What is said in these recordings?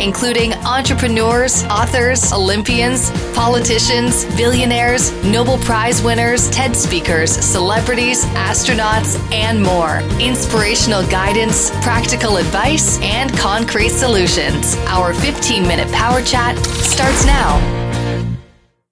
including entrepreneurs, authors, Olympians, politicians, billionaires, Nobel Prize winners, TED speakers, celebrities, astronauts, and more. Inspirational guidance, practical advice, and concrete solutions. Our 15 minute power chat starts now.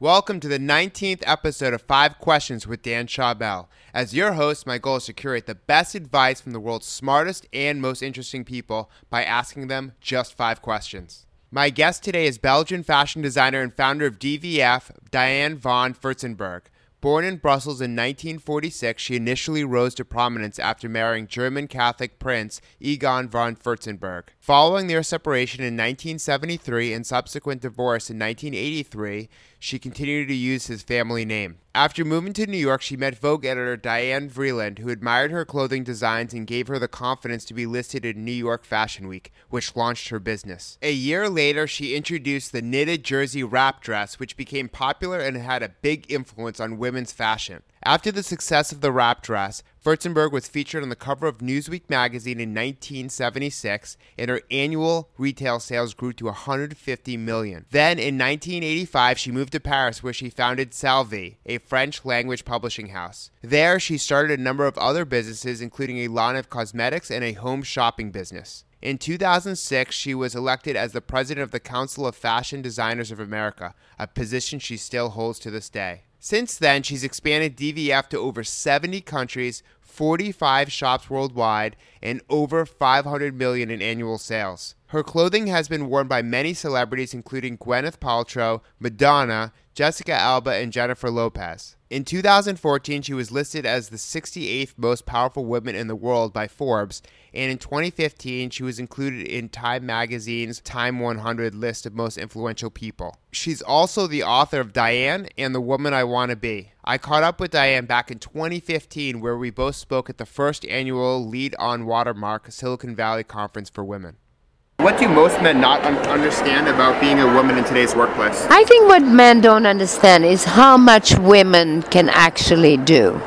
Welcome to the 19th episode of Five Questions with Dan Schawbel. As your host, my goal is to curate the best advice from the world's smartest and most interesting people by asking them just five questions. My guest today is Belgian fashion designer and founder of DVF, Diane von Furstenberg. Born in Brussels in 1946, she initially rose to prominence after marrying German Catholic Prince Egon von Furstenberg. Following their separation in 1973 and subsequent divorce in 1983, she continued to use his family name. After moving to New York, she met Vogue editor Diane Vreeland, who admired her clothing designs and gave her the confidence to be listed in New York Fashion Week, which launched her business. A year later, she introduced the knitted jersey wrap dress, which became popular and had a big influence on women's fashion. After the success of the wrap dress, Furstenberg was featured on the cover of Newsweek magazine in 1976, and her annual retail sales grew to 150 million. Then, in 1985, she moved to Paris, where she founded Salvy, a French language publishing house. There, she started a number of other businesses, including a line of cosmetics and a home shopping business. In 2006, she was elected as the president of the Council of Fashion Designers of America, a position she still holds to this day. Since then, she's expanded DVF to over 70 countries, 45 shops worldwide, and over 500 million in annual sales. Her clothing has been worn by many celebrities including Gwyneth Paltrow, Madonna, Jessica Alba, and Jennifer Lopez. In 2014, she was listed as the 68th most powerful woman in the world by Forbes, and in 2015, she was included in Time Magazine's Time 100 list of most influential people. She's also the author of Diane and the Woman I Want to Be. I caught up with Diane back in 2015, where we both spoke at the first annual Lead on Watermark Silicon Valley Conference for Women. What do most men not un- understand about being a woman in today's workplace? I think what men don't understand is how much women can actually do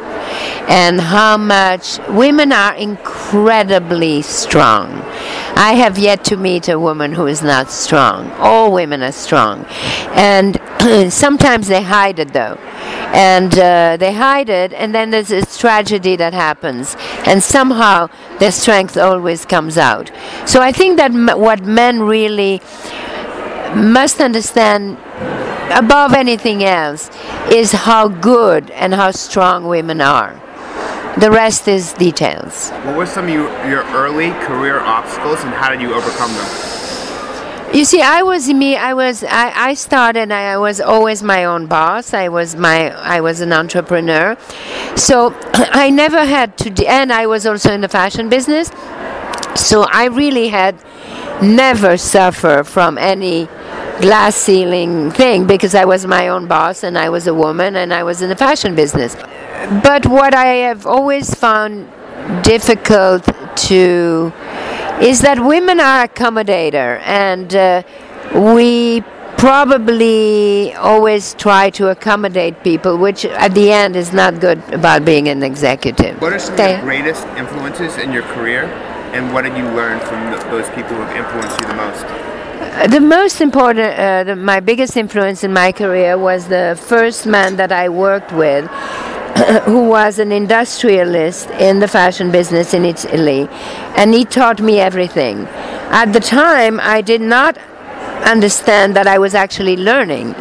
and how much women are incredibly strong. I have yet to meet a woman who is not strong. All women are strong. And sometimes they hide it though. And uh, they hide it, and then there's this tragedy that happens. And somehow their strength always comes out. So I think that m- what men really must understand above anything else is how good and how strong women are. The rest is details. What were some of your, your early career obstacles and how did you overcome them? You see, I was me. I was. I, I started. I was always my own boss. I was my. I was an entrepreneur, so I never had to. De- and I was also in the fashion business, so I really had never suffer from any glass ceiling thing because I was my own boss and I was a woman and I was in the fashion business. But what I have always found difficult to is that women are accommodator and uh, we probably always try to accommodate people which at the end is not good about being an executive. What are some of your greatest influences in your career? And what did you learn from th- those people who have influenced you the most? Uh, the most important, uh, the, my biggest influence in my career was the first man that I worked with, who was an industrialist in the fashion business in Italy, and he taught me everything. At the time, I did not understand that I was actually learning,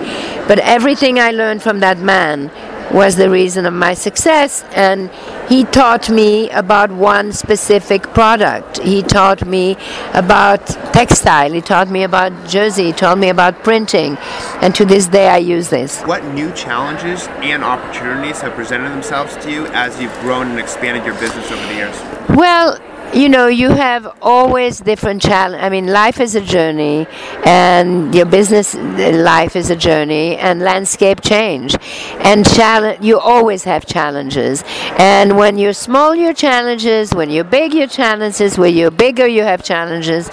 but everything I learned from that man was the reason of my success and he taught me about one specific product. He taught me about textile. He taught me about jersey. He taught me about printing and to this day i use this. What new challenges and opportunities have presented themselves to you as you've grown and expanded your business over the years? Well, you know, you have always different challenge. I mean, life is a journey, and your business uh, life is a journey, and landscape change, and challenge. You always have challenges, and when you're small, your challenges. When you're big, your challenges. When you're bigger, you have challenges,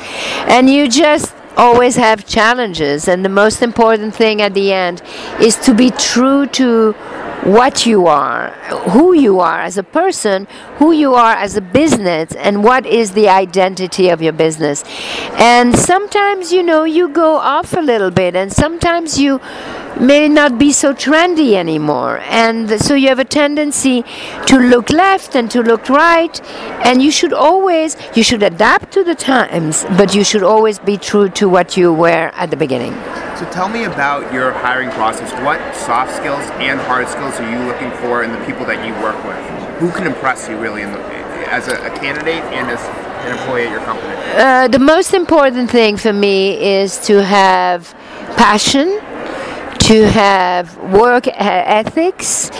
and you just always have challenges. And the most important thing at the end is to be true to what you are, who you are as a person, who you are as a business, and what is the identity of your business. And sometimes, you know, you go off a little bit, and sometimes you may not be so trendy anymore. And so you have a tendency to look left and to look right, and you should always, you should adapt to the times, but you should always be true to what you were at the beginning. So tell me about your hiring process. What soft skills and hard skills are you looking for in the people that you work with? Who can impress you really the, as a, a, candidate and as an employee at your company? Uh, the most important thing for me is to have passion, to have work ethics,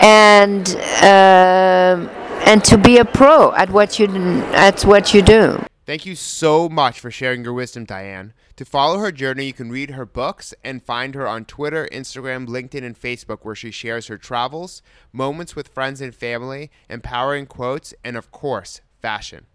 and uh, and to be a pro at what you at what you do. Thank you so much for sharing your wisdom, Diane. To follow her journey, you can read her books and find her on Twitter, Instagram, LinkedIn, and Facebook, where she shares her travels, moments with friends and family, empowering quotes, and of course, fashion.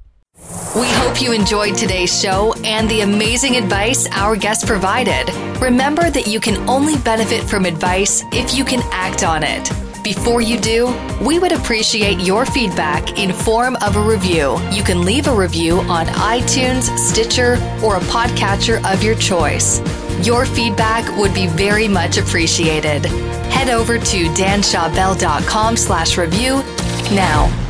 We hope you enjoyed today's show and the amazing advice our guest provided. Remember that you can only benefit from advice if you can act on it. Before you do, we would appreciate your feedback in form of a review. You can leave a review on iTunes, Stitcher, or a podcatcher of your choice. Your feedback would be very much appreciated. Head over to danschawbel.com slash review now.